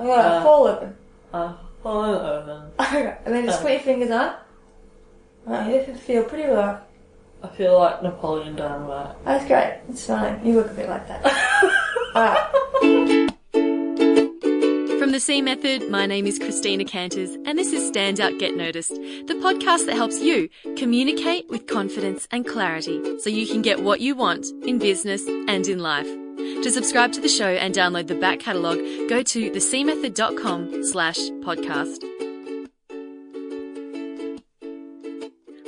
I got Uh. a fall open. Uh, all over. Okay, and then just Uh. put your fingers up. Right, you can feel pretty low. I feel like Napoleon Dynamite. That's great. It's fine. You look a bit like that. Alright. From the C Method, my name is Christina Canters, and this is Stand Out Get Noticed, the podcast that helps you communicate with confidence and clarity so you can get what you want in business and in life. To subscribe to the show and download the back catalogue, go to thecmethod.com slash podcast.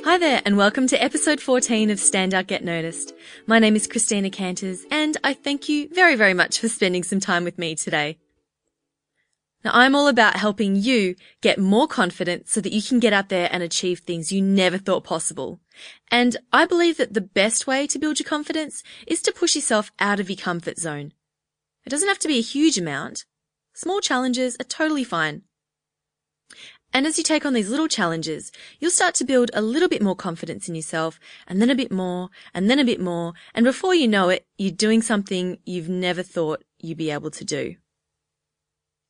Hi there, and welcome to episode 14 of Stand Out Get Noticed. My name is Christina Canters, and I thank you very, very much for spending some time with me today. Now, I'm all about helping you get more confident so that you can get out there and achieve things you never thought possible. And I believe that the best way to build your confidence is to push yourself out of your comfort zone. It doesn't have to be a huge amount. Small challenges are totally fine. And as you take on these little challenges, you'll start to build a little bit more confidence in yourself, and then a bit more, and then a bit more, and before you know it, you're doing something you've never thought you'd be able to do.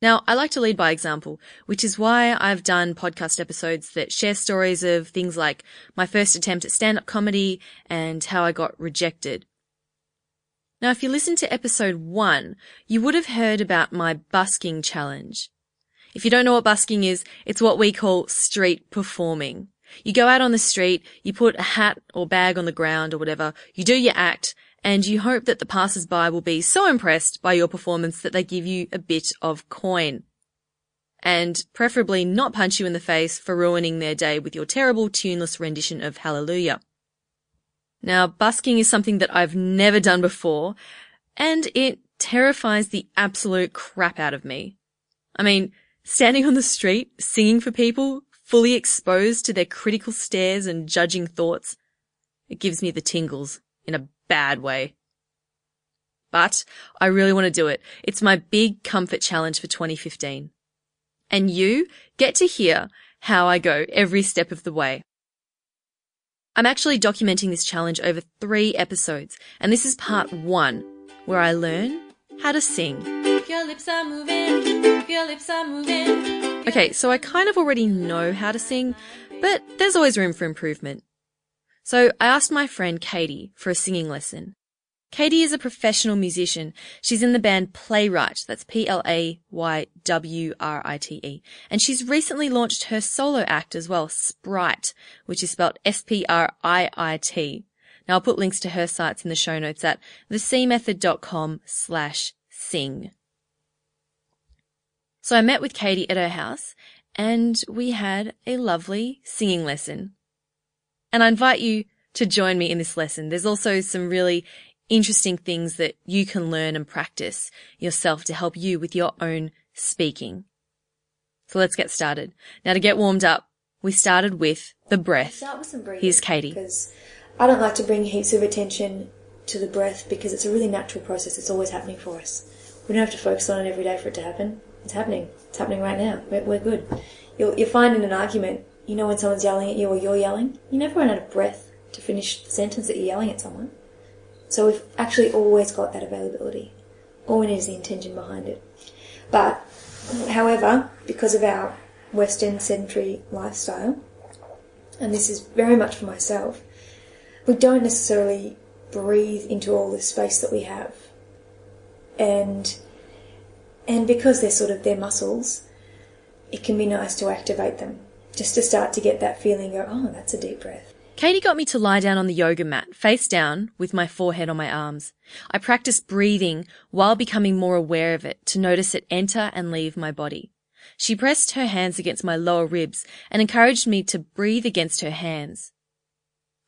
Now, I like to lead by example, which is why I've done podcast episodes that share stories of things like my first attempt at stand-up comedy and how I got rejected. Now, if you listen to episode one, you would have heard about my busking challenge. If you don't know what busking is, it's what we call street performing. You go out on the street, you put a hat or bag on the ground or whatever, you do your act, and you hope that the passers-by will be so impressed by your performance that they give you a bit of coin. And preferably not punch you in the face for ruining their day with your terrible tuneless rendition of Hallelujah. Now, busking is something that I've never done before, and it terrifies the absolute crap out of me. I mean, standing on the street, singing for people, fully exposed to their critical stares and judging thoughts, it gives me the tingles in a bad way. But I really want to do it. It's my big comfort challenge for 2015. And you get to hear how I go every step of the way. I'm actually documenting this challenge over three episodes, and this is part one, where I learn how to sing. Your lips are moving, your lips are moving. Okay, so I kind of already know how to sing, but there's always room for improvement. So I asked my friend Caity for a singing lesson. Caity is a professional musician. She's in the band Playwrite, that's P-L-A-Y-W-R-I-T-E. And she's recently launched her solo act as well, Spriit, which is spelled S-P-R-I-I-T. Now I'll put links to her sites in the show notes at thecmethod.com slash sing. So I met with Caity at her house and we had a lovely singing lesson. And I invite you to join me in this lesson. There's also some really interesting things that you can learn and practice yourself to help you with your own speaking. So let's get started. Now to get warmed up, we started with the breath. Start with some breathing. Here's Caity. Because I don't like to bring heaps of attention to the breath because it's a really natural process. It's always happening for us. We don't have to focus on it every day for it to happen. It's happening. It's happening right now. We're, we're good. You'll, you'll find in an argument, you know when someone's yelling at you or you're yelling, you never run out of breath to finish the sentence that you're yelling at someone. So we've actually always got that availability. All we need is the intention behind it. But, however, because of our Western sedentary lifestyle, and this is very much for myself, we don't necessarily breathe into all the space that we have. And and because they're sort of their muscles, it can be nice to activate them. Just to start to get that feeling go, oh, that's a deep breath. Caity got me to lie down on the yoga mat, face down, with my forehead on my arms. I practiced breathing while becoming more aware of it to notice it enter and leave my body. She pressed her hands against my lower ribs and encouraged me to breathe against her hands.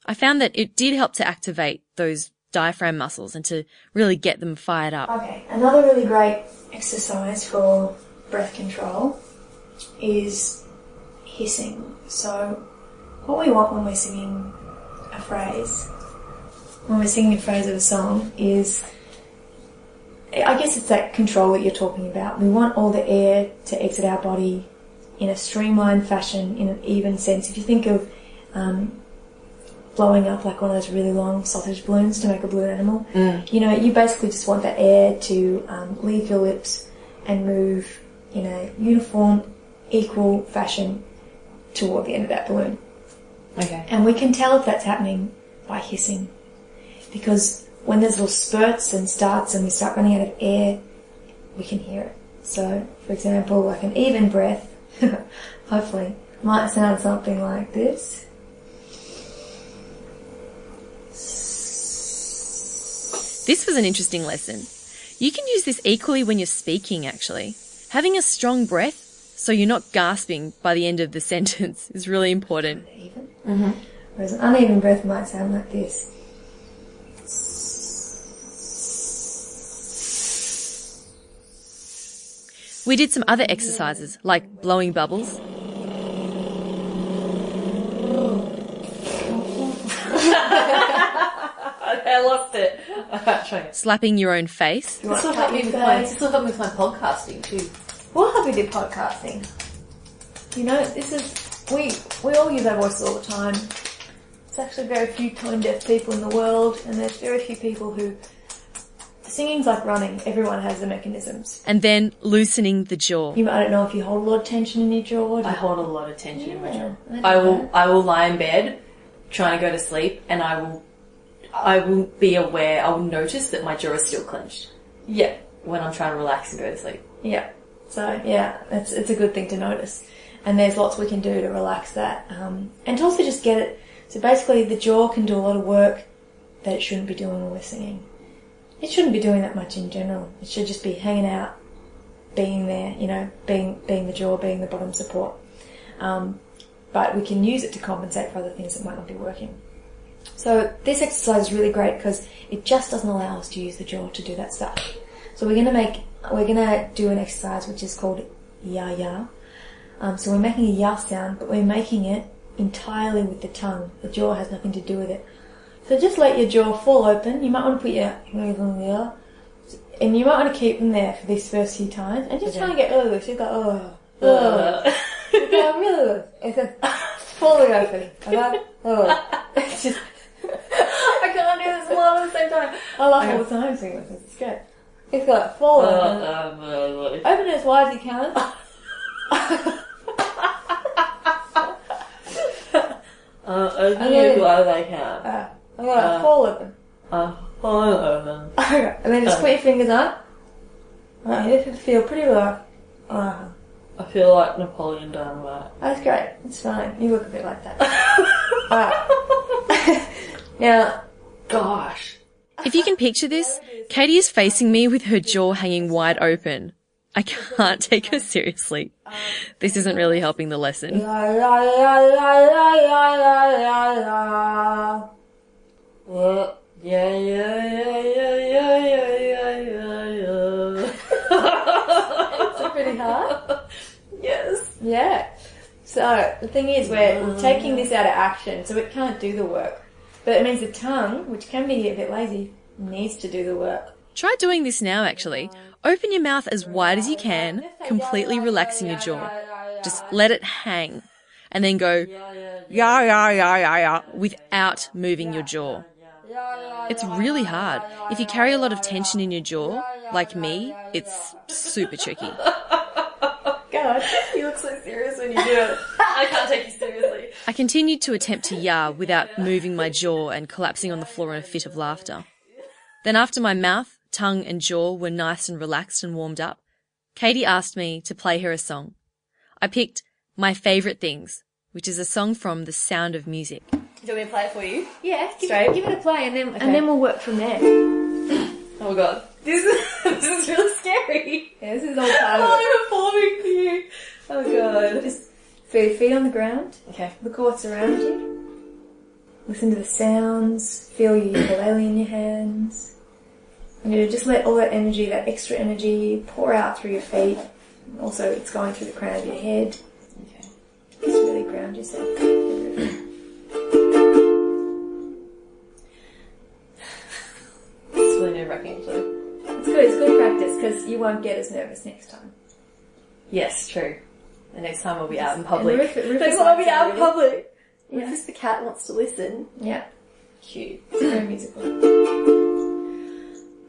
I found that it did help to activate those diaphragm muscles and to really get them fired up. Okay, another really great exercise for breath control is hissing. So, what we want when we're singing a phrase, when we're singing a phrase of a song, is I guess it's that control that you're talking about. We want all the air to exit our body in a streamlined fashion, in an even sense. If you think of um, blowing up like one of those really long sausage balloons to make a balloon animal, you know, you basically just want that air to um, leave your lips and move in a uniform, equal fashion toward the end of that balloon. Okay. And we can tell if that's happening by hissing. Because when there's little spurts and starts and we start running out of air, we can hear it. So, for example, like an even breath, hopefully, might sound something like this. This was an interesting lesson. You can use this equally when you're speaking, actually. Having a strong breath so you're not gasping by the end of the sentence is really important. Even. Mm-hmm. Whereas an uneven breath might sound like this. We did some other exercises like blowing bubbles, I lost it. Try it. slapping your own face, You want This will help me with my, face? this will help me with my podcasting too. We'll help you do podcasting. You know, this is we we all use our voices all the time. It's actually very few tone deaf people in the world, and there's very few people who. Singing's like running. Everyone has the mechanisms. and then loosening the jaw. You, I don't know if you hold a lot of tension in your jaw. do I hold a lot of tension in my jaw. I I will that. I will lie in bed, trying to go to sleep, and I will I will be aware. I will notice that my jaw is still clenched Yeah, when I'm trying to relax and go to sleep. yeah. So yeah, it's it's a good thing to notice. And there's lots we can do to relax that, um, and to also just get it. So basically, the jaw can do a lot of work that it shouldn't be doing when we're singing. It shouldn't be doing that much in general. It should just be hanging out, being there, you know, being being the jaw, being the bottom support. Um, but we can use it to compensate for other things that might not be working. So this exercise is really great because it just doesn't allow us to use the jaw to do that stuff. So we're gonna make we're gonna do an exercise which is called ya ya. Um, so we're making a ya sound, but we're making it entirely with the tongue. The jaw has nothing to do with it. So just let your jaw fall open. You might want to put your fingers on there, and you might want to keep them there for these first few times, and just try and get really loose. You go oh, oh. You go really loose. It's just fully open. Okay? Oh. It's just. I can't do this all at the same time. I laugh all the time singing this. It's great. It's got full open. Uh, Open it as wide as you can. uh, open it as wide as I can. Uh, I got it Uh. full open. Uh, hold open. Okay, and then just Uh. put your fingers up. Right, this would feel pretty low. Uh, I feel like Napoleon Dynamite. that's great. It's fine. You look a bit like that. Alright. now, Gosh. If you can picture this, Caity is facing me with her jaw hanging wide open. I can't take her seriously. This isn't really helping the lesson. pretty hard? Yes. Yeah. So the thing is, we're taking this out of action, so it can't do the work. But it means the tongue, which can be a bit lazy, needs to do the work. Try doing this now, actually. Open your mouth as wide as you can, completely relaxing your jaw. Just let it hang. And then go, yeah, yeah, yeah, yeah, yeah, without moving your jaw. It's really hard. If you carry a lot of tension in your jaw, like me, it's super tricky. God. You look so serious when you do it. I can't take you seriously. I continued to attempt to yah without moving my jaw and collapsing on the floor in a fit of laughter. Then after my mouth, tongue and jaw were nice and relaxed and warmed up, Caity asked me to play her a song. I picked My Favourite Things, which is a song from The Sound of Music. Do you want me to play it for you? Yeah, give, Straight. it, give it a play, and then and then we'll work from there. Oh my god. This is, this is really scary. Yeah, this is all part of it. I'm performing for you. Oh god. Just feel your feet on the ground. Okay. Look at what's around you. Listen to the sounds. Feel your ukulele in your hands. And you know just let all that energy, that extra energy, pour out through your feet. Also, it's going through the crown of your head. Okay. Just really ground yourself. It's really nerve wracking actually. It's good. It's good practice because you won't get as nervous next time. Yes, true. The next time I'll be out in public. Rufus, next time I'll be out in public. Yeah. Rufus the cat wants to listen. Yeah. Cute. Very musical.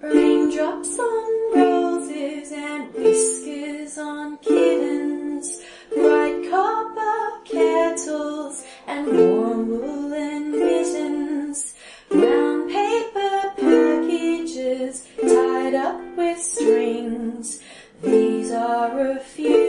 Raindrops on roses and whiskers on kittens, bright copper kettles and warm woolen mittens, brown paper packages tied up with strings. These are a few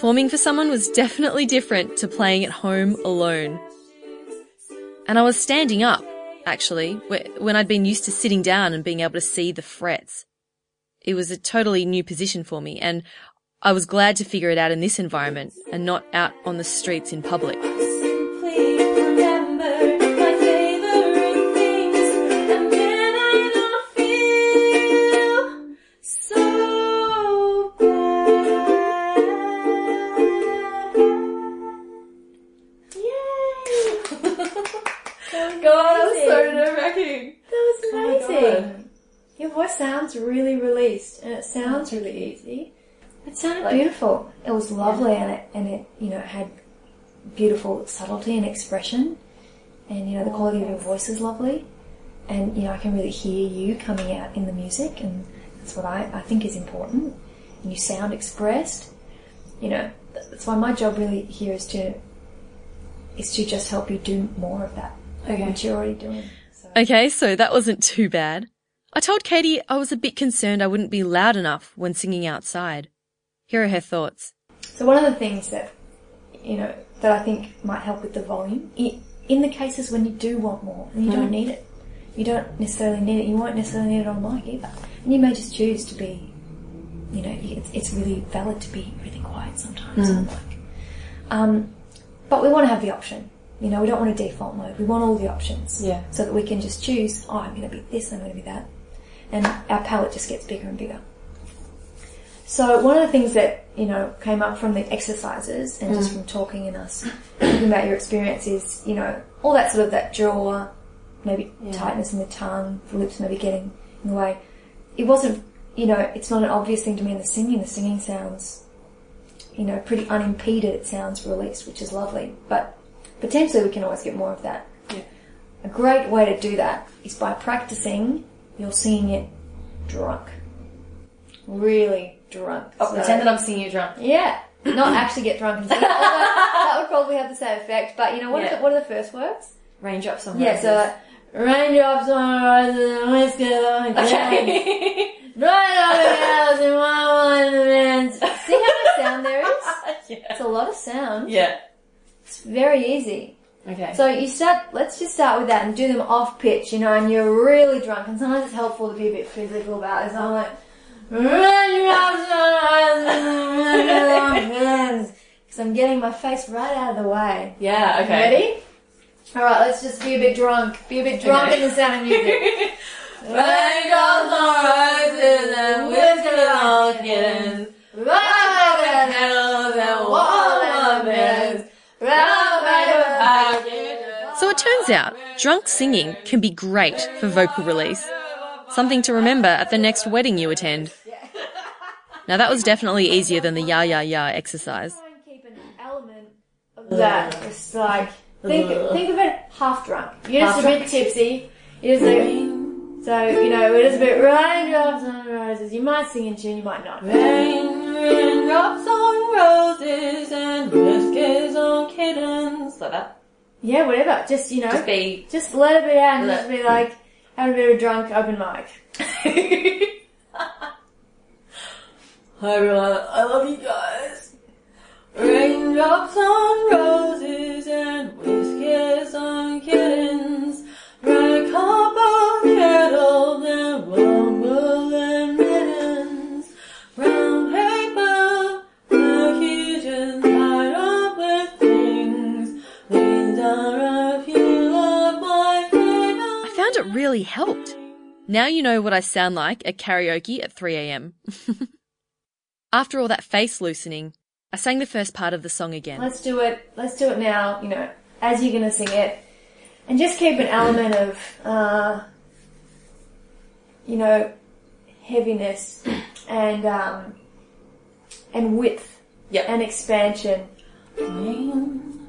performing for someone was definitely different to playing at home alone. And I was standing up, actually, when I'd been used to sitting down and being able to see the frets. It was a totally new position for me, and I was glad to figure it out in this environment and not out on the streets in public. Sounds really released, and it sounds mm. really easy. It sounded beautiful. It was lovely, and it and it you know had beautiful subtlety and expression, and you know the quality of your voice is lovely, and you know I can really hear you coming out in the music, and that's what I, I think is important. And you sound expressed. You know that's why my job really here is to is to just help you do more of that, Okay. which you're already doing. So. Okay, so that wasn't too bad. I told Caity I was a bit concerned I wouldn't be loud enough when singing outside. Here are her thoughts. So one of the things that you know that I think might help with the volume, in the cases when you do want more and you don't need it, you don't necessarily need it. You won't necessarily need it on mic either, and you may just choose to be, you know, it's, it's really valid to be really quiet sometimes on mic. Um, but we want to have the option. You know, we don't want a default mode. We want all the options. Yeah. So that we can just choose. Oh, I'm going to be this. I'm going to be that, and our palette just gets bigger and bigger. So one of the things that you know came up from the exercises and just mm. from talking in us talking about your experience is you know all that sort of that jaw, maybe tightness in the tongue, the lips maybe getting in the way. It wasn't you know it's not an obvious thing to me in the singing. The singing sounds you know pretty unimpeded. It sounds released, which is lovely. But potentially we can always get more of that. Yeah. A great way to do that is by practicing your seeing it drunk. Really drunk. Oh, So- pretend that I'm seeing you drunk. yeah, not actually get drunk and sing. it, that would probably have the same effect. But you know, what, are, Yeah. the, what are the first words? Raindrops on Yeah, so like, raindrops on roses and whiskey on the Okay. Right on the house and one on the man's. See how much sound there is? yeah. It's a lot of sound. Yeah. It's very easy. Okay. So you start, let's just start with that and do them off pitch, you know, and you're really drunk. And sometimes it's helpful to be a bit physical about it. So I'm like, because I'm getting my face right out of the way. yeah. Okay. Ready? All right, let's just be a bit drunk. Be a bit drunk Okay. in the sound of music. Raindrops on roses and whiskey on kittens. Right Petals and watermelons. Round paper packages. So it turns out, drunk singing can be great for vocal release. Something to remember at the next wedding you attend. Now that was definitely easier than the ya ya ya exercise. Try and keep an element of that. It's like think think of it half drunk. You're just Half a bit drunk. tipsy. You're just like so you know we're just a bit raindrops on roses. You might sing in tune, you might not. Rain, raindrops on roses and whiskers on kittens. Like that. Yeah, whatever. Just you know, Just be. just let it be out and Let- just be like have a bit of a drunk open mic. Hi everyone, I love you guys. Raindrops on roses found it really helped. Now you know what I sound like at karaoke at 3am. After all that face loosening, I sang the first part of the song again. Let's do it. Let's do it now. You know, as you're gonna sing it, and just keep an element of, uh, you know, heaviness and um, and width Yep. and expansion. Rain.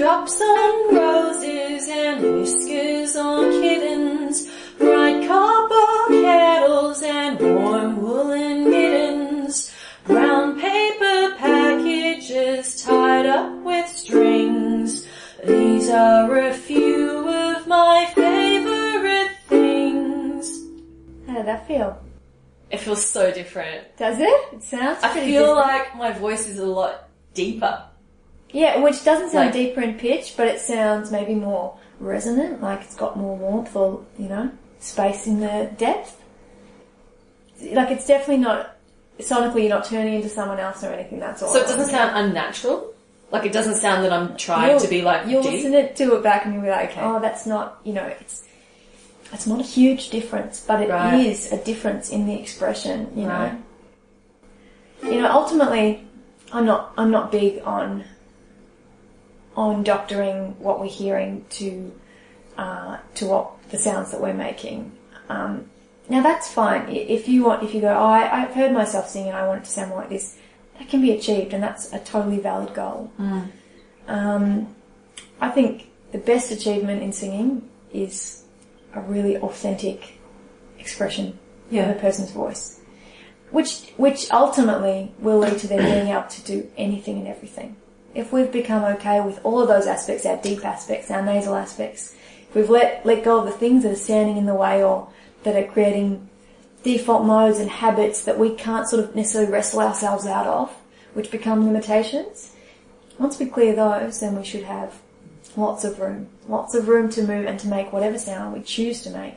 Raindrops on roses and whiskers on kittens, bright copper kettles and warm woolen mittens, brown paper packages tied up with strings. These are a few of my favorite things. How did that feel? It feels so different. Does it? It sounds I feel different. like my voice is a lot deeper. Yeah, which doesn't sound Like- deeper in pitch, but it sounds maybe more resonant, like it's got more warmth or, you know, space in the depth. Like it's definitely not, sonically you're not turning into someone else or anything, that's all. So it doesn't sound unnatural. Like it doesn't sound that I'm trying You'll- to be like You'll deep. listen it to it back and you'll be like, Okay. oh, that's not, you know, it's, it's not a huge difference, but it is Right. a difference in the expression, you Right. know. You know, ultimately, I'm not, I'm not big on, on doctoring what we're hearing to, uh, to what the sounds that we're making. Um, now that's fine. If you want, if you go, oh, I, I've heard myself sing and I want it to sound more like this, that can be achieved and that's a totally valid goal. Um, I think the best achievement in singing is a really authentic expression Yeah. of a person's voice, which which ultimately will lead to them being able to do anything and everything. If we've become okay with all of those aspects, our deep aspects, our nasal aspects, if we've let let go of the things that are standing in the way or that are creating default modes and habits that we can't sort of necessarily wrestle ourselves out of, which become limitations. Once we clear those, then we should have lots of room, lots of room to move and to make whatever sound we choose to make,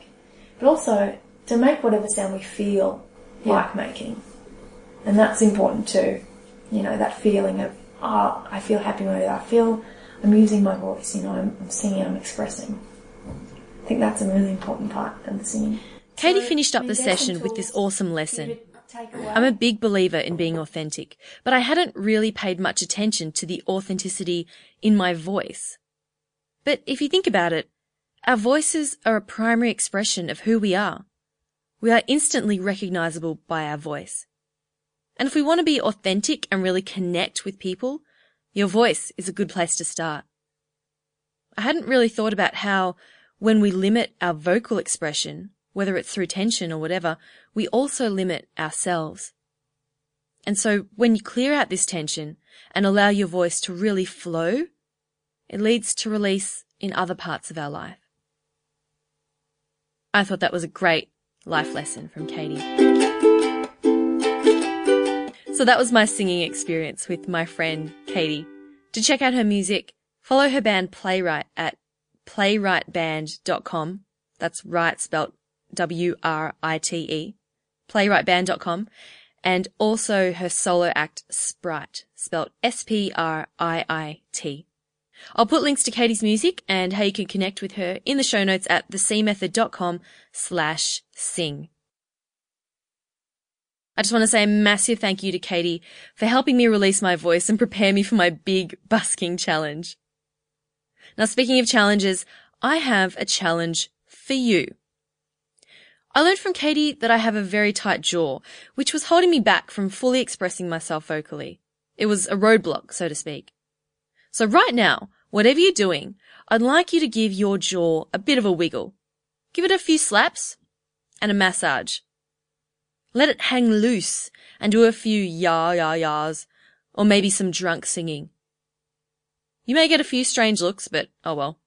but also to make whatever sound we feel like making. And that's important too. You know, that feeling of, oh, I feel happy when I feel I'm using my voice, you know, I'm, I'm singing, I'm expressing. I think that's a really important part of the singing. Caity finished up the session with this awesome lesson. to take away. I'm a big believer in being authentic, but I hadn't really paid much attention to the authenticity in my voice. But if you think about it, our voices are a primary expression of who we are. We are instantly recognizable by our voice. And if we want to be authentic and really connect with people, your voice is a good place to start. I hadn't really thought about how when we limit our vocal expression, whether it's through tension or whatever, we also limit ourselves. And so when you clear out this tension and allow your voice to really flow, it leads to release in other parts of our life. I thought that was a great life lesson from Caity. So that was my singing experience with my friend Caity. To check out her music, follow her band Playwrite at playwriteband.com. That's right spelt W-R-I-T-E. Playwriteband.com. And also her solo act Spriit, spelt S-P-R-I-I-T. I'll put links to Caity's music and how you can connect with her in the show notes at thecmethod.com slash sing. I just want to say a massive thank you to Caity for helping me release my voice and prepare me for my big busking challenge. Now, speaking of challenges, I have a challenge for you. I learned from Caity that I have a very tight jaw, which was holding me back from fully expressing myself vocally. It was a roadblock, so to speak. So right now, whatever you're doing, I'd like you to give your jaw a bit of a wiggle. Give it a few slaps and a massage. Let it hang loose and do a few yah yah yahs, or maybe some drunk singing. You may get a few strange looks, but oh well.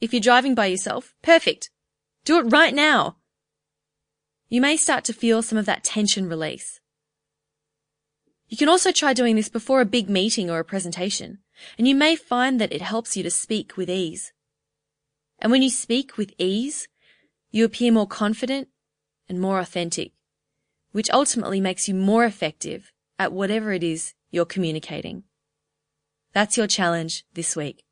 If you're driving by yourself, perfect. Do it right now. You may start to feel some of that tension release. You can also try doing this before a big meeting or a presentation, and you may find that it helps you to speak with ease. And when you speak with ease, you appear more confident and more authentic, which ultimately makes you more effective at whatever it is you're communicating. That's your challenge this week.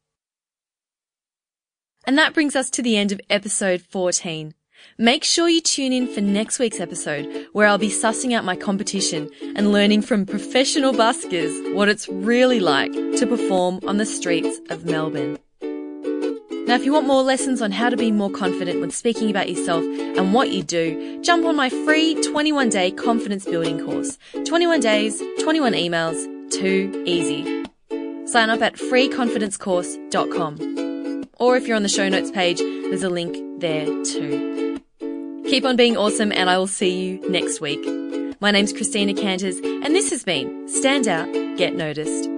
And that brings us to the end of episode 14. Make sure you tune in for next week's episode where I'll be sussing out my competition and learning from professional buskers what it's really like to perform on the streets of Melbourne. Now, if you want more lessons on how to be more confident when speaking about yourself and what you do, jump on my free 21 day confidence building course. 21 days, 21 emails, too easy. Sign up at freeconfidencecourse.com. Or if you're on the show notes page, there's a link there too. Keep on being awesome, and I will see you next week. My name's Christina Canters, and this has been Stand Out, Get Noticed.